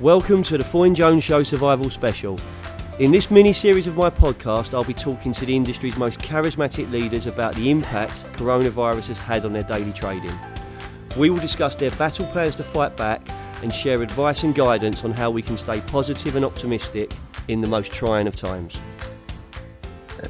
Welcome to the Foyne Jones Show Survival Special. In this mini series of my podcast, I'll be talking to the industry's most charismatic leaders about the impact coronavirus has had on their daily trading. We will discuss their battle plans to fight back and share advice and guidance on how we can stay positive and optimistic in the most trying of times.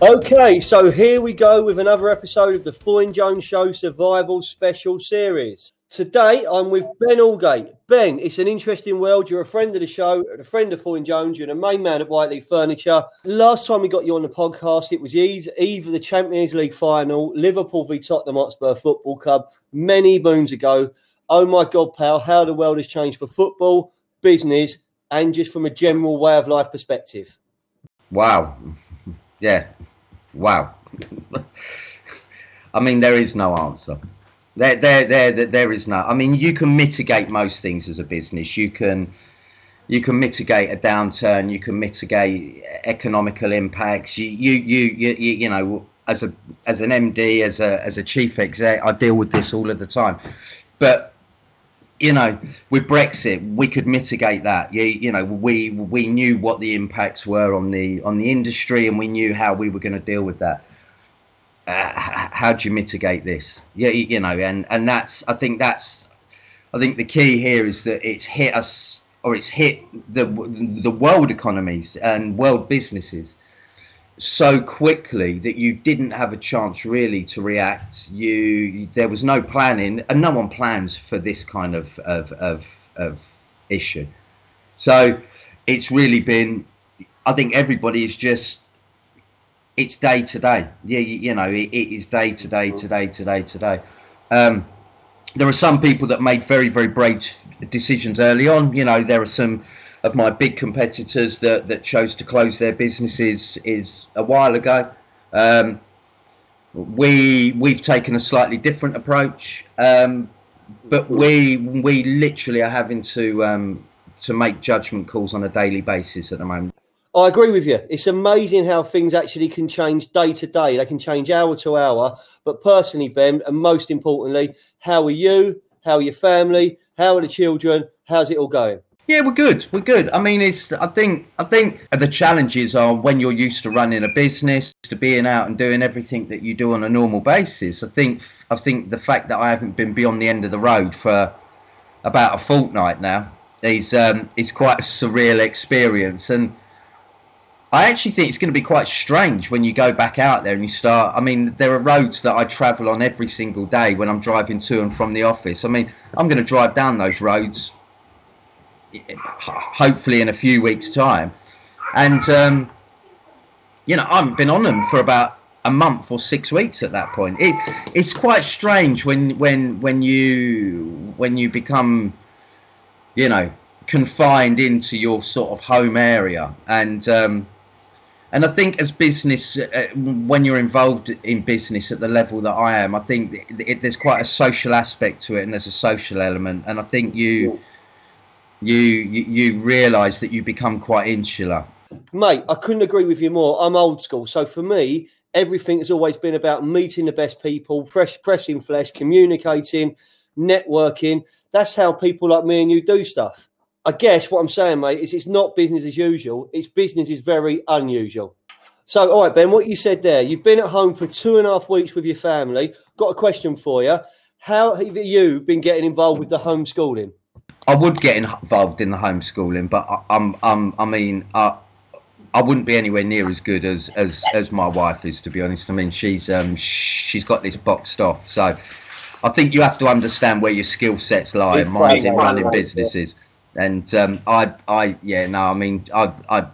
Okay, so here we go with another episode of the Foyne Jones Show Survival Special Series. Today I'm with Ben Algate. Ben, it's an interesting world. You're a friend of the show, a friend of Foyne Jones. You're the main man at Whiteleaf Furniture. Last time we got you on the podcast, it was either the Champions League final, Liverpool v Tottenham Hotspur Football Club, many moons ago. Oh my God, pal, how the world has changed for football, business, and just from a general way of life perspective. Wow. Yeah. Wow. I mean, there is no answer. There, there, there, there is no. I mean, you can mitigate most things as a business. You can, you can mitigate a downturn. You can mitigate economical impacts. You, you, you, you, you know, as a as an MD, as a as a chief exec, I deal with this all of the time. But you know, with Brexit, we could mitigate that. You, you know, we we knew what the impacts were on the on the industry, and we knew how we were going to deal with that uh, how do you mitigate this? Yeah, you know, and and that's I think that's I think the key here is that it's hit us or it's hit the the world economies and world businesses so quickly that you didn't have a chance really to react. You there was no planning, and no one plans for this kind of of of, of issue. So it's really been. I think everybody is just it's day to day. Yeah, you, you know, it, it is day to day, today, today, today. Um, there are some people that made very, very brave decisions early on. You know, there are some of my big competitors that, that chose to close their businesses is a while ago. Um, we we've taken a slightly different approach, um, but we we literally are having to um, to make judgment calls on a daily basis at the moment. I agree with you. It's amazing how things actually can change day to day. They can change hour to hour. But personally, Ben, and most importantly, how are you? How are your family? How are the children? How's it all going? Yeah, we're good. We're good. I mean, it's. I think. I think the challenges are when you're used to running a business, to being out and doing everything that you do on a normal basis. I think. I think the fact that I haven't been beyond the end of the road for about a fortnight now is um, is quite a surreal experience and I actually think it's going to be quite strange when you go back out there and you start. I mean, there are roads that I travel on every single day when I'm driving to and from the office. I mean, I'm going to drive down those roads hopefully in a few weeks' time. And, um, you know, I haven't been on them for about a month or six weeks at that point. It, it's quite strange when, when, when you when you become, you know, confined into your sort of home area and. Um, and I think as business, uh, when you're involved in business at the level that I am, I think it, it, there's quite a social aspect to it, and there's a social element. And I think you, you, you, you realise that you become quite insular. Mate, I couldn't agree with you more. I'm old school, so for me, everything has always been about meeting the best people, fresh, pressing flesh, communicating, networking. That's how people like me and you do stuff. I guess what I'm saying, mate, is it's not business as usual. It's business is very unusual. So, all right, Ben, what you said there, you've been at home for two and a half weeks with your family. Got a question for you. How have you been getting involved with the homeschooling? I would get involved in the homeschooling, but I, am I'm, I mean, I, I wouldn't be anywhere near as good as, as, as my wife is, to be honest. I mean, she's um, she's got this boxed off. So, I think you have to understand where your skill sets lie. Mine's in running businesses. Yeah and um, I, I, yeah, no, I mean, I, I,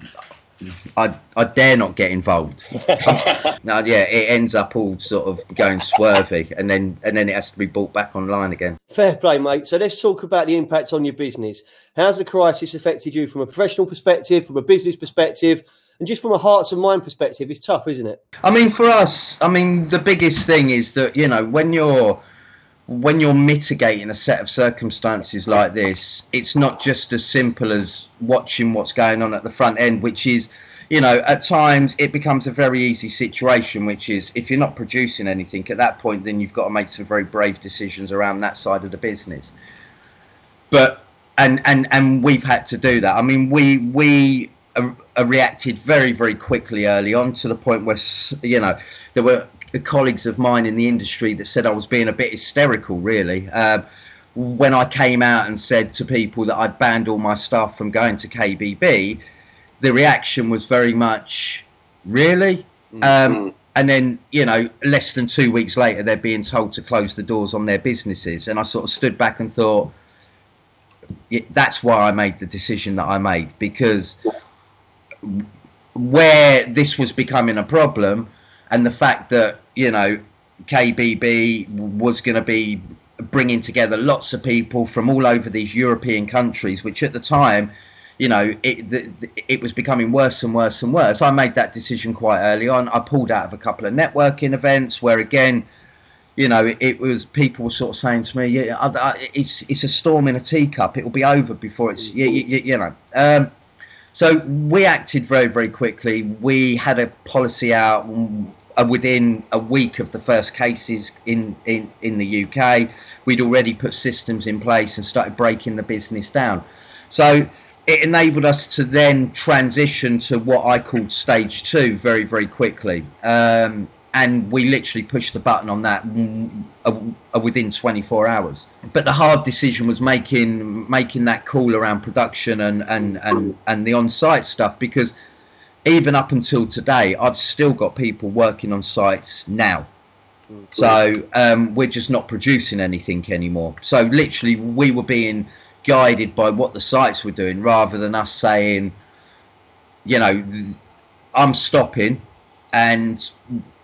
I, I dare not get involved. no, yeah, it ends up all sort of going swervy, and then and then it has to be brought back online again. Fair play, mate. So let's talk about the impact on your business. How's the crisis affected you from a professional perspective, from a business perspective? And just from a hearts and mind perspective, it's tough, isn't it? I mean, for us, I mean, the biggest thing is that you know when you're when you're mitigating a set of circumstances like this, it's not just as simple as watching what's going on at the front end, which is, you know, at times it becomes a very easy situation, which is if you're not producing anything at that point, then you've got to make some very brave decisions around that side of the business. But and and and we've had to do that. I mean, we we reacted very very quickly early on to the point where you know there were colleagues of mine in the industry that said I was being a bit hysterical, really. Uh, when I came out and said to people that I'd banned all my staff from going to KBB, the reaction was very much, really? Mm-hmm. Um, and then, you know, less than two weeks later, they're being told to close the doors on their businesses. And I sort of stood back and thought, that's why I made the decision that I made because where this was becoming a problem and the fact that, you know, KBB was going to be bringing together lots of people from all over these European countries, which at the time, you know, it the, it was becoming worse and worse and worse. I made that decision quite early on. I pulled out of a couple of networking events where, again, you know, it, it was people were sort of saying to me, "Yeah, I, I, it's it's a storm in a teacup. It will be over before it's you, you, you know." Um, so we acted very very quickly. We had a policy out uh, within a week of the first cases in in in the UK. We'd already put systems in place and started breaking the business down. So it enabled us to then transition to what I called stage two very very quickly. Um, and we literally pushed the button on that uh, uh, within 24 hours. But the hard decision was making making that call around production and and and, and the on-site stuff because even up until today, I've still got people working on sites now. Mm. So um, we're just not producing anything anymore. So literally, we were being guided by what the sites were doing rather than us saying, you know, I'm stopping and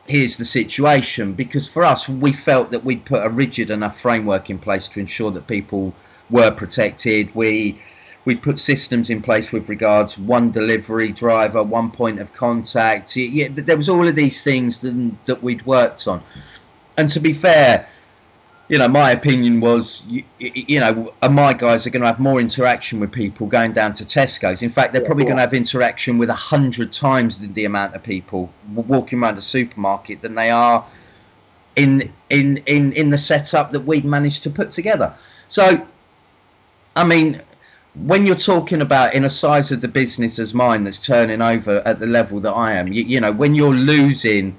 here's the situation because for us we felt that we'd put a rigid enough framework in place to ensure that people were protected. We we put systems in place with regards one delivery driver one point of contact. Yeah, there was all of these things that, that we'd worked on. And to be fair you know, my opinion was, you, you, know, my guys are going to have more interaction with people going down to Tesco's. In fact, they're yeah, probably going to have interaction with a hundred times the, the, amount of people walking around the supermarket than they are in in in in the setup that we've managed to put together. So, I mean, when you're talking about in a size of the business as mine that's turning over at the level that I am, you, you know, when you're losing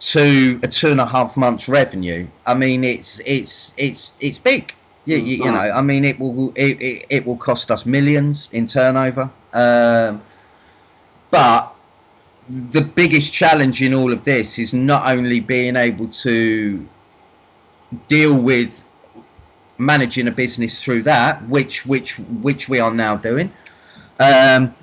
to a two and a half months revenue, I mean it's it's it's it's big. You, you, you know, I mean it will it, it, it, will cost us millions in turnover. Um, but the biggest challenge in all of this is not only being able to deal with managing a business through that, which which which we are now doing, um,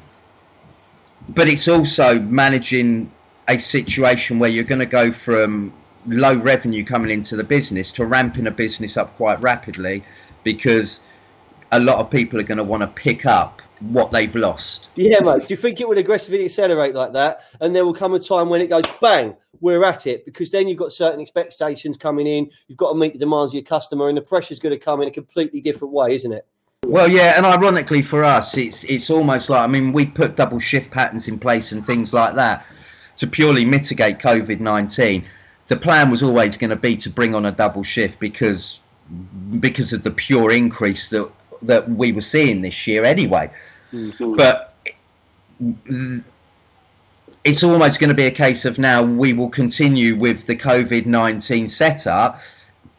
but it's also managing a situation where you're going to go from low revenue coming into the business to ramping a business up quite rapidly because a lot of people are going to want to pick up what they've lost. Yeah, mate. Do you think it would aggressively accelerate like that? And there will come a time when it goes bang, we're at it because then you've got certain expectations coming in. You've got to meet the demands of your customer, and the pressure's going to come in a completely different way, isn't it? Well, yeah, and ironically for us, it's it's almost like I mean we put double shift patterns in place and things like that to purely mitigate COVID 19, the plan was always going to be to bring on a double shift because because of the pure increase that that we were seeing this year anyway. Mm-hmm. But it's almost going to be a case of now we will continue with the COVID nineteen setup,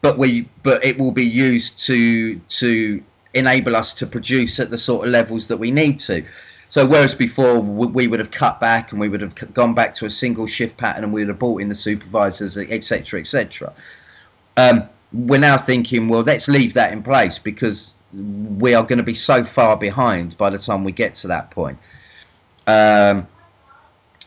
but we but it will be used to to enable us to produce at the sort of levels that we need to. So whereas before we would have cut back and we would have gone back to a single shift pattern and we would have brought in the supervisors, etc., etc. Um, we're now thinking, well, let's leave that in place because we are going to be so far behind by the time we get to that point um,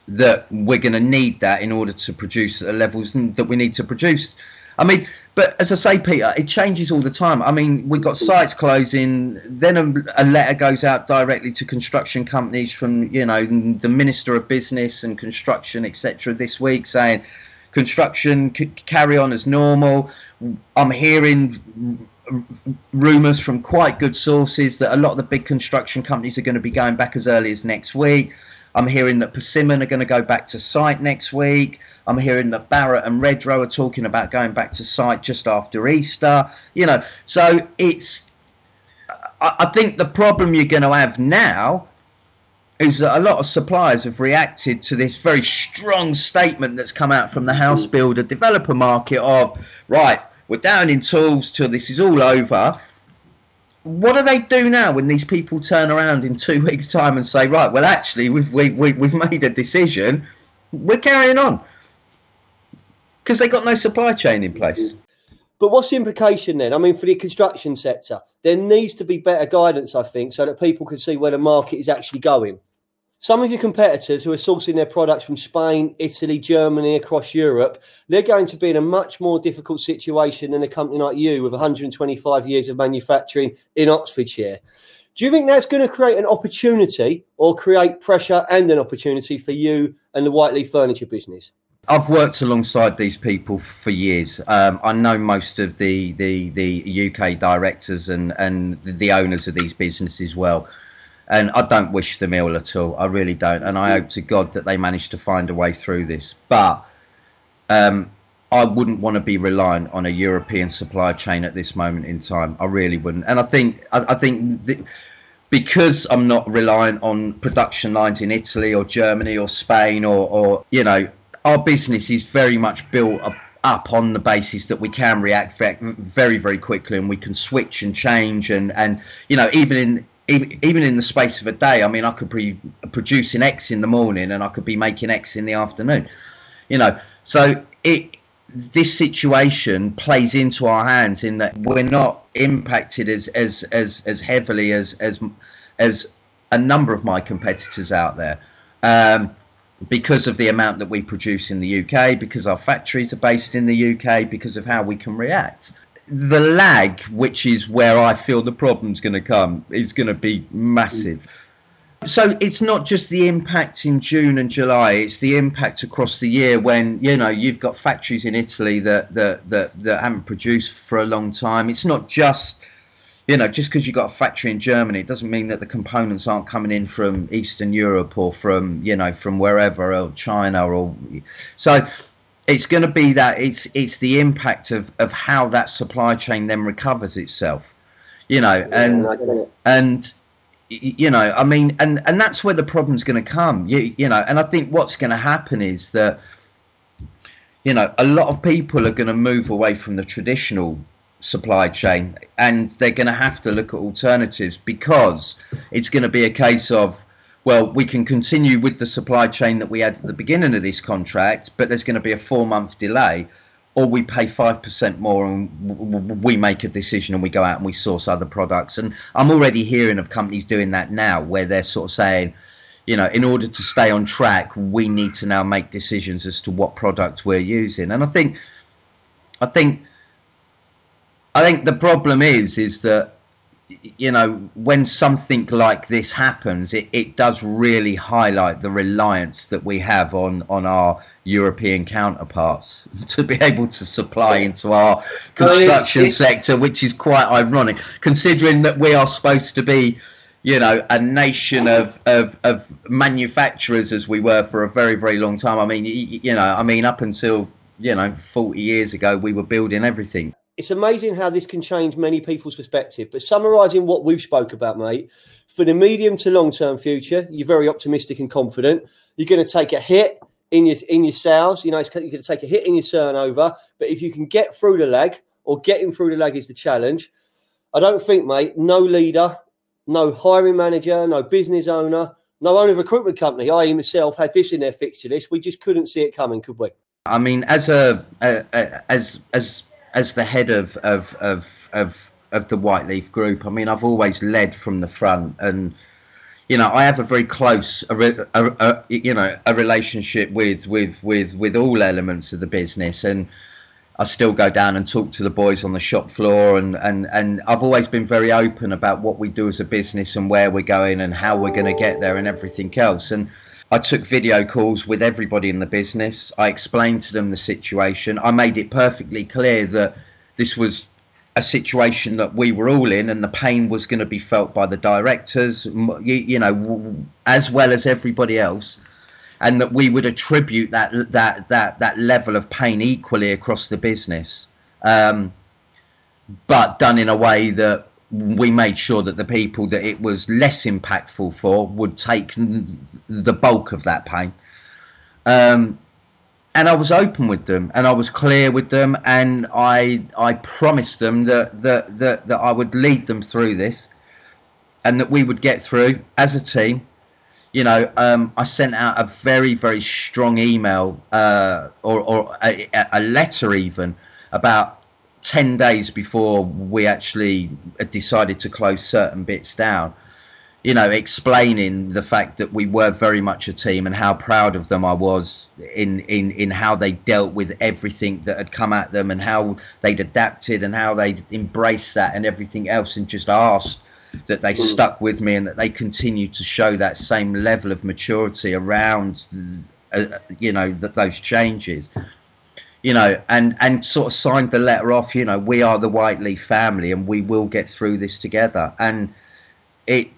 that we're going to need that in order to produce the levels that we need to produce. I mean, but as I say, Peter, it changes all the time. I mean, we've got sites closing, then a, a, letter goes out directly to construction companies from, you know, the Minister of Business and Construction, etc. this week saying construction c- carry on as normal. I'm hearing rumours from quite good sources that a lot of the big construction companies are going to be going back as early as next week. I'm hearing that Persimmon are going to go back to site next week. I'm hearing that Barratt and Redrow are talking about going back to site just after Easter. You know, so it's. I, think the problem you're going to have now is that a lot of suppliers have reacted to this very strong statement that's come out from the house builder developer market of right we're down in tools till this is all over what do they do now when these people turn around in two weeks time and say right well actually we've we, we, we've made a decision we're carrying on because they got no supply chain in place but what's the implication then? I mean, for the construction sector, there needs to be better guidance, I think, so that people can see where the market is actually going. Some of your competitors who are sourcing their products from Spain, Italy, Germany, across Europe, they're going to be in a much more difficult situation than a company like you with 125 years of manufacturing in Oxfordshire. Do you think that's going to create an opportunity or create pressure and an opportunity for you and the Whiteleaf Furniture business? I've worked alongside these people for years. Um, I know most of the, the, the UK directors and, and the owners of these businesses well. And I don't wish them ill at all. I really don't. And I hope to God that they manage to find a way through this. But um, I wouldn't want to be reliant on a European supply chain at this moment in time. I really wouldn't. And I think I, I think the, because I'm not reliant on production lines in Italy or Germany or Spain or, or you know our business is very much built up, up on the basis that we can react very very quickly and we can switch and change and and you know even in even in the space of a day i mean i could be producing x in the morning and i could be making x in the afternoon you know so it this situation plays into our hands in that we're not impacted as as as as heavily as as as a number of my competitors out there um, because of the amount that we produce in the UK, because our factories are based in the UK, because of how we can react. The lag, which is where I feel the problem's going to come, is going to be massive. So it's not just the impact in June and July; it's the impact across the year. When you know you've got factories in Italy that that that, that haven't produced for a long time. It's not just you know, just because you've got a factory in Germany, it doesn't mean that the components aren't coming in from Eastern Europe or from, you know, from wherever or China or so it's going to be that it's it's the impact of of how that supply chain then recovers itself, you know, and and you know, I mean, and and that's where the problem's going to come, you you know, and I think what's going to happen is that you know a lot of people are going to move away from the traditional supply chain and they're going to have to look at alternatives because it's going to be a case of well we can continue with the supply chain that we had at the beginning of this contract but there's going to be a four month delay or we pay 5% more and we make a decision and we go out and we source other products. And i'm already hearing of companies doing that now where they're sort of saying you know in order to stay on track we need to now make decisions as to what product we're using. And i think i think I think the problem is is that you know when something like this happens it, it does really highlight the reliance that we have on on our European counterparts to be able to supply into our construction sector which is quite ironic considering that we are supposed to be you know a nation of, of of manufacturers as we were for a very very long time. I mean you know i mean up until you know 40 years ago we were building everything it's amazing how this can change many people's perspective. But summarising what we've spoke about, mate, for the medium to long term future, you're very optimistic and confident. You're going to take a hit in your in your sales. You know, you're going to take a hit in your turnover. But if you can get through the lag, or getting through the lag is the challenge. I don't think, mate, no leader, no hiring manager, no business owner, no owner of a recruitment company, I myself had this in their fixture list. We just couldn't see it coming, could we? I mean, as a, a, a as as as the head of of of of of the Whiteleaf Group, I mean, I've always led from the front, and you know, I have a very close, a, a, a, you know, a relationship with with with with all elements of the business, and I still go down and talk to the boys on the shop floor, and and and I've always been very open about what we do as a business and where we're going and how we're going to get there and everything else, and I took video calls with everybody in the business. I explained to them the situation. I made it perfectly clear that this was a situation that we were all in and the pain was going to be felt by the directors, you, you know, as well as everybody else. And that we would attribute that that that that level of pain equally across the business, um, but done in a way that we made sure that the people that it was less impactful for would take the bulk of that pain. Um, and I was open with them and I was clear with them and I I promised them that that that, that I would lead them through this and that we would get through as a team. You know, um, I sent out a very very strong email uh, or or a, a letter even about 10 days before we actually decided to close certain bits down you know explaining the fact that we were very much a team and how proud of them I was in in in how they dealt with everything that had come at them and how they'd adapted and how they'd embraced that and everything else and just asked that they mm. stuck with me and that they continued to show that same level of maturity around uh, you know that those changes you know, and and sort of signed the letter off. You know, we are the Whiteleaf family, and we will get through this together. And it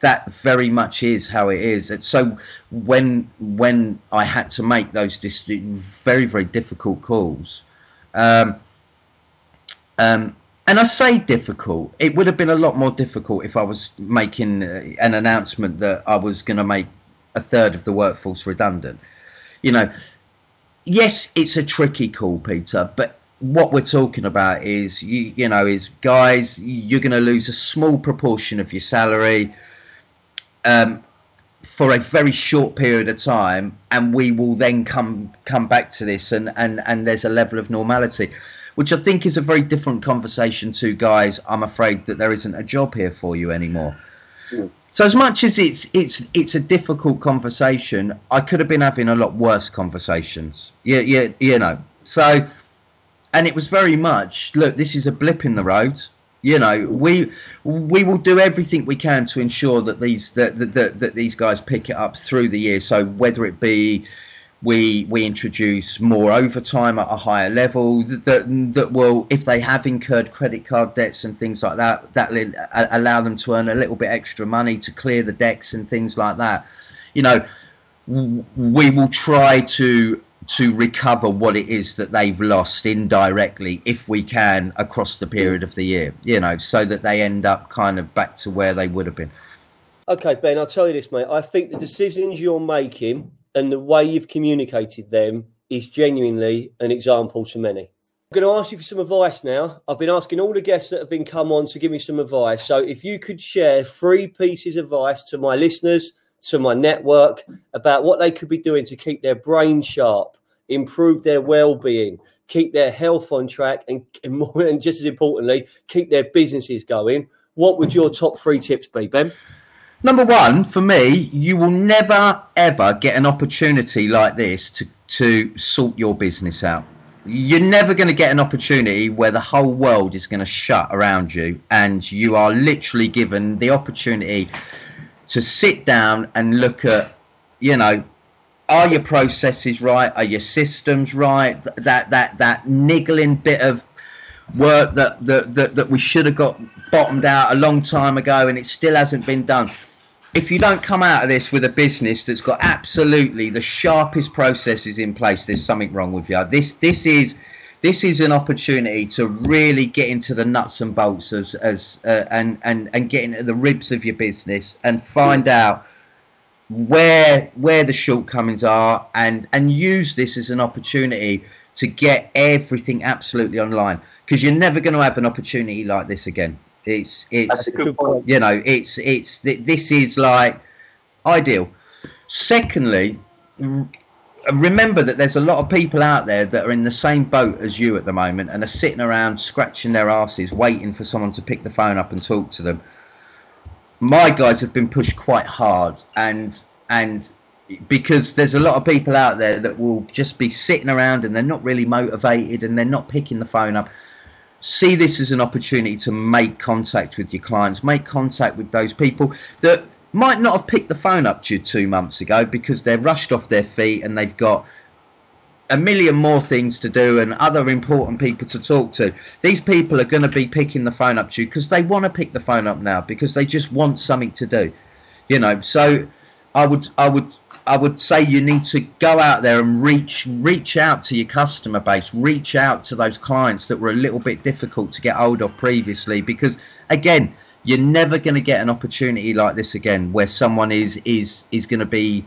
that very much is how it is. And so when when I had to make those very very difficult calls, um, um, and I say difficult, it would have been a lot more difficult if I was making uh, an announcement that I was going to make a third of the workforce redundant. You know, yes, it's a tricky call, Peter, but what we're talking about is you you know is guys you're going to lose a small proportion of your salary um, for a very short period of time and we will then come come back to this and and and there's a level of normality which i think is a very different conversation to guys i'm afraid that there isn't a job here for you anymore mm. So as much as it's it's it's a difficult conversation, I could have been having a lot worse conversations. Yeah, yeah, you know. So, and it was very much look. This is a blip in the road. You know, we we will do everything we can to ensure that these that that, that these guys pick it up through the year. So whether it be we we introduce more overtime at a higher level that that will if they have incurred credit card debts and things like that that will allow them to earn a little bit extra money to clear the decks and things like that. You know we will try to to recover what it is that they've lost indirectly if we can across the period of the year you know so that they end up kind of back to where they would have been. Okay ben i'll tell you this mate. I think the decisions you're making and the way you've communicated them is genuinely an example to many. I'm going to ask you for some advice now. I've been asking all the guests that have been come on to give me some advice. So if you could share three pieces of advice to my listeners, to my network about what they could be doing to keep their brain sharp, improve their well-being, keep their health on track, and, and, more, and just as importantly, keep their businesses going. What would your top three tips be, Ben? Number one for me you will never ever get an opportunity like this to to sort your business out. You're never going to get an opportunity where the whole world is going to shut around you and you are literally given the opportunity to sit down and look at you know are your processes right? Are your systems right? That that that niggling bit of work that that that, that we should have got bottomed out a long time ago and it still hasn't been done if you don't come out of this with a business that's got absolutely the sharpest processes in place, there's something wrong with you. This this is this is an opportunity to really get into the nuts and bolts as as uh, and and and get into the ribs of your business and find out where where the shortcomings are and and use this as an opportunity to get everything absolutely online. Because you're never going to have an opportunity like this again it's it's you know it's it's this is like ideal. Secondly, remember that there's a lot of people out there that are in the same boat as you at the moment and are sitting around scratching their asses waiting for someone to pick the phone up and talk to them. My guys have been pushed quite hard and and because there's a lot of people out there that will just be sitting around and they're not really motivated and they're not picking the phone up see this as an opportunity to make contact with your clients, make contact with those people that might not have picked the phone up to you two months ago because they're rushed off their feet and they've got a million more things to do and other important people to talk to. These people are going to be picking the phone up to you because they want to pick the phone up now because they just want something to do. You know, so I would I would I would say you need to go out there and reach reach out to your customer base, reach out to those clients that were a little bit difficult to get hold of previously, because again, You're never going to get an opportunity like this again, where someone is is is going to be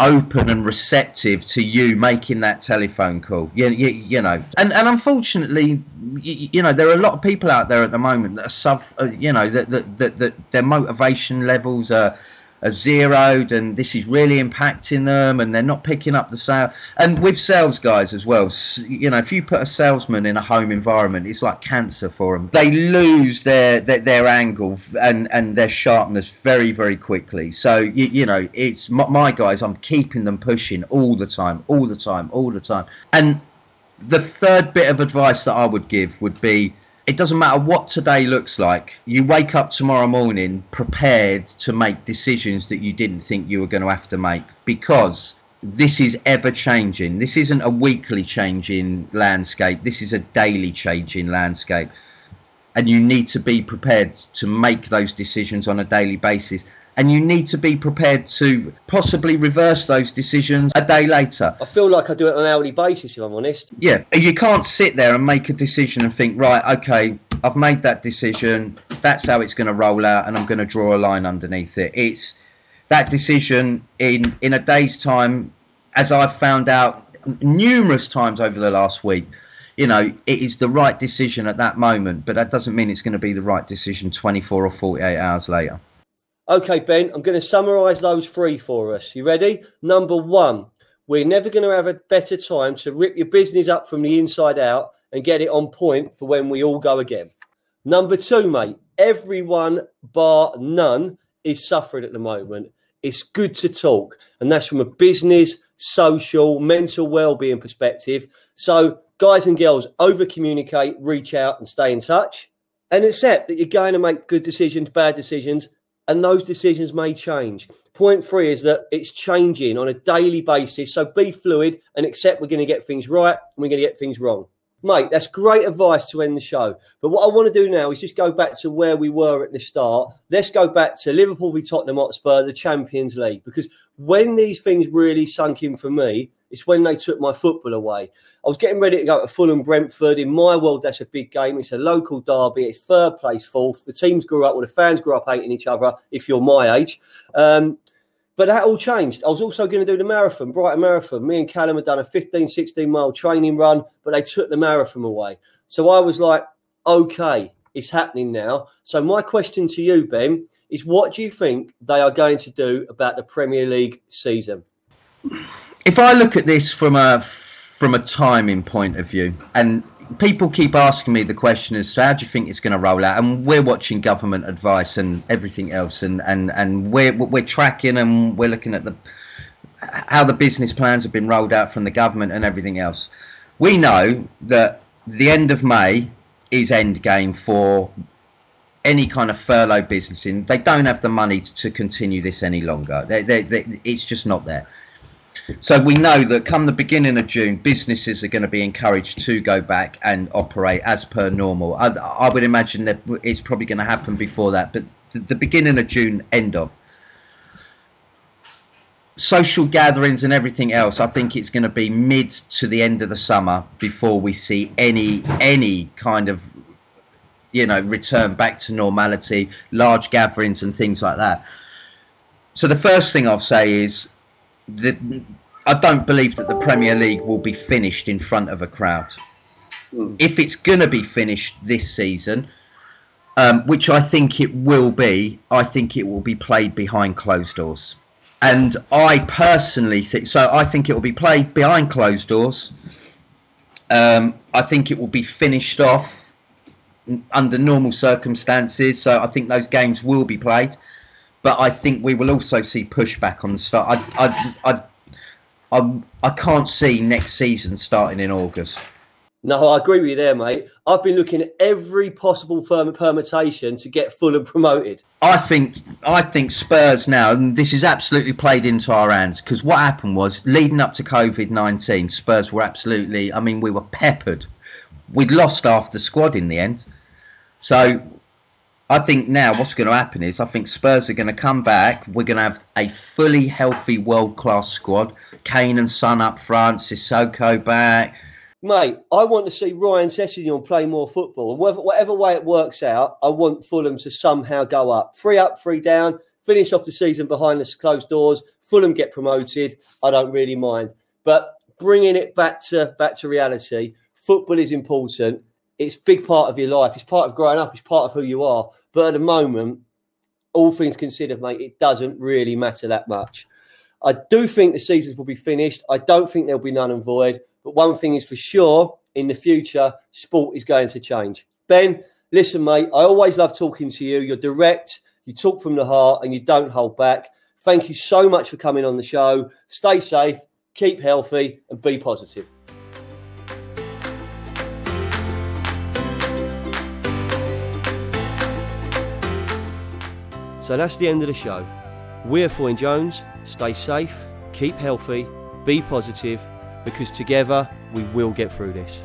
open and receptive to you making that telephone call. You, you, you know, and, and unfortunately, you, you, know, there are a lot of people out there at the moment that are sub, uh, you know, that, that, that, that their motivation levels are are zeroed and this is really impacting them and they're not picking up the sale. And with sales guys as well you know if you put a salesman in a home environment it's like cancer for them they lose their their, their angle and and their sharpness very very quickly. So you, you know it's my, my guys i'm keeping them pushing all the time all the time all the time. And the third bit of advice that i would give would be it doesn't matter what today looks like. You wake up tomorrow morning prepared to make decisions that you didn't think you were going to have to make because this is ever changing. This isn't a weekly changing landscape. This is a daily changing landscape. And you need to be prepared to make those decisions on a daily basis and you need to be prepared to possibly reverse those decisions a day later. I feel like I do it on an hourly basis, if I'm honest. Yeah, you can't sit there and make a decision and think, right, okay, I've made that decision. That's how it's going to roll out, and I'm going to draw a line underneath it. It's that decision in in a day's time, as I've found out numerous times over the last week. You know, it is the right decision at that moment, but that doesn't mean it's going to be the right decision 24 or 48 hours later. Okay, Ben, I'm going to summarise those three for us. You ready? Number one, we're never going to have a better time to rip your business up from the inside out and get it on point for when we all go again. Number two, mate, everyone bar none is suffering at the moment. It's good to talk, and that's from a business, social, mental well-being perspective. So, guys and girls, over communicate, reach out, and stay in touch, and accept that you're going to make good decisions, bad decisions, and those decisions may change. Point three is that it's changing on a daily basis. So be fluid and accept we're going to get things right and we're going to get things wrong. Mate, that's great advice to end the show. But what I want to do now is just go back to where we were at the start. Let's go back to Liverpool v Tottenham Hotspur, the Champions League. Because when these things really sunk in for me, it's when they took my football away. I was getting ready to go to Fulham Brentford. In my world, that's a big game. It's a local derby. It's third place, fourth. The teams grew up, well, the fans grew up hating each other, if you're my age. Um, but that all changed. I was also going to do the marathon, Brighton Marathon. Me and Callum had done a 15, 16 mile training run, but they took the marathon away. So I was like, okay, it's happening now. So my question to you, Ben, is what do you think they are going to do about the Premier League season? If I look at this from a from a timing point of view, and people keep asking me the question as to how do you think it's going to roll out, and we're watching government advice and everything else, and and and we're we're tracking and we're looking at the how the business plans have been rolled out from the government and everything else. We know that the end of May is end game for any kind of furlough business in. They don't have the money to continue this any longer. They, they, they, it's just not there so we know that come the beginning of June, businesses are going to be encouraged to go back and operate as per normal. I, I would imagine that it's probably going to happen before that, but the, the beginning of June, end of. Social gatherings and everything else, I think it's going to be mid to the end of the summer before we see any any kind of you know return back to normality, large gatherings and things like that. So the first thing I'll say is the, I don't believe that the Premier League will be finished in front of a crowd. Mm. If it's going to be finished this season, um, which I think it will be, I think it will be played behind closed doors. And I personally think so. I think it will be played behind closed doors. Um, I think it will be finished off under normal circumstances. So I think those games will be played but I think we will also see pushback on the start. I, I, I, I, I can't see next season starting in August. No, I agree with you there, mate. I've been looking at every possible permutation to get Fulham promoted. I think I think Spurs now, and this is absolutely played into our hands because what happened was leading up to COVID nineteen, Spurs were absolutely. I mean, we were peppered. We'd lost half the squad in the end, so I think now what's going to happen is I think Spurs are going to come back. We're going to have a fully healthy world class squad. Kane and Son up front, Sissoko back. mate, I want to see Ryan Sessegnon play more football. Whatever, whatever way it works out, I want Fulham to somehow go up. Three up, three down, finish off the season behind the closed doors. Fulham get promoted. I don't really mind. But bringing it back to back to reality, football is important. It's big part of your life. It's part of growing up. It's part of who you are. But at the moment, all things considered, mate, it doesn't really matter that much. I do think the seasons will be finished. I don't think there'll be none and void. But one thing is for sure in the future, sport is going to change. Ben, listen, mate, I always love talking to you. You're direct, you talk from the heart, and you don't hold back. Thank you so much for coming on the show. Stay safe, keep healthy, and be positive. So that's the end of the show. We're Foyne Jones. Stay safe, keep healthy, be positive, because together we will get through this.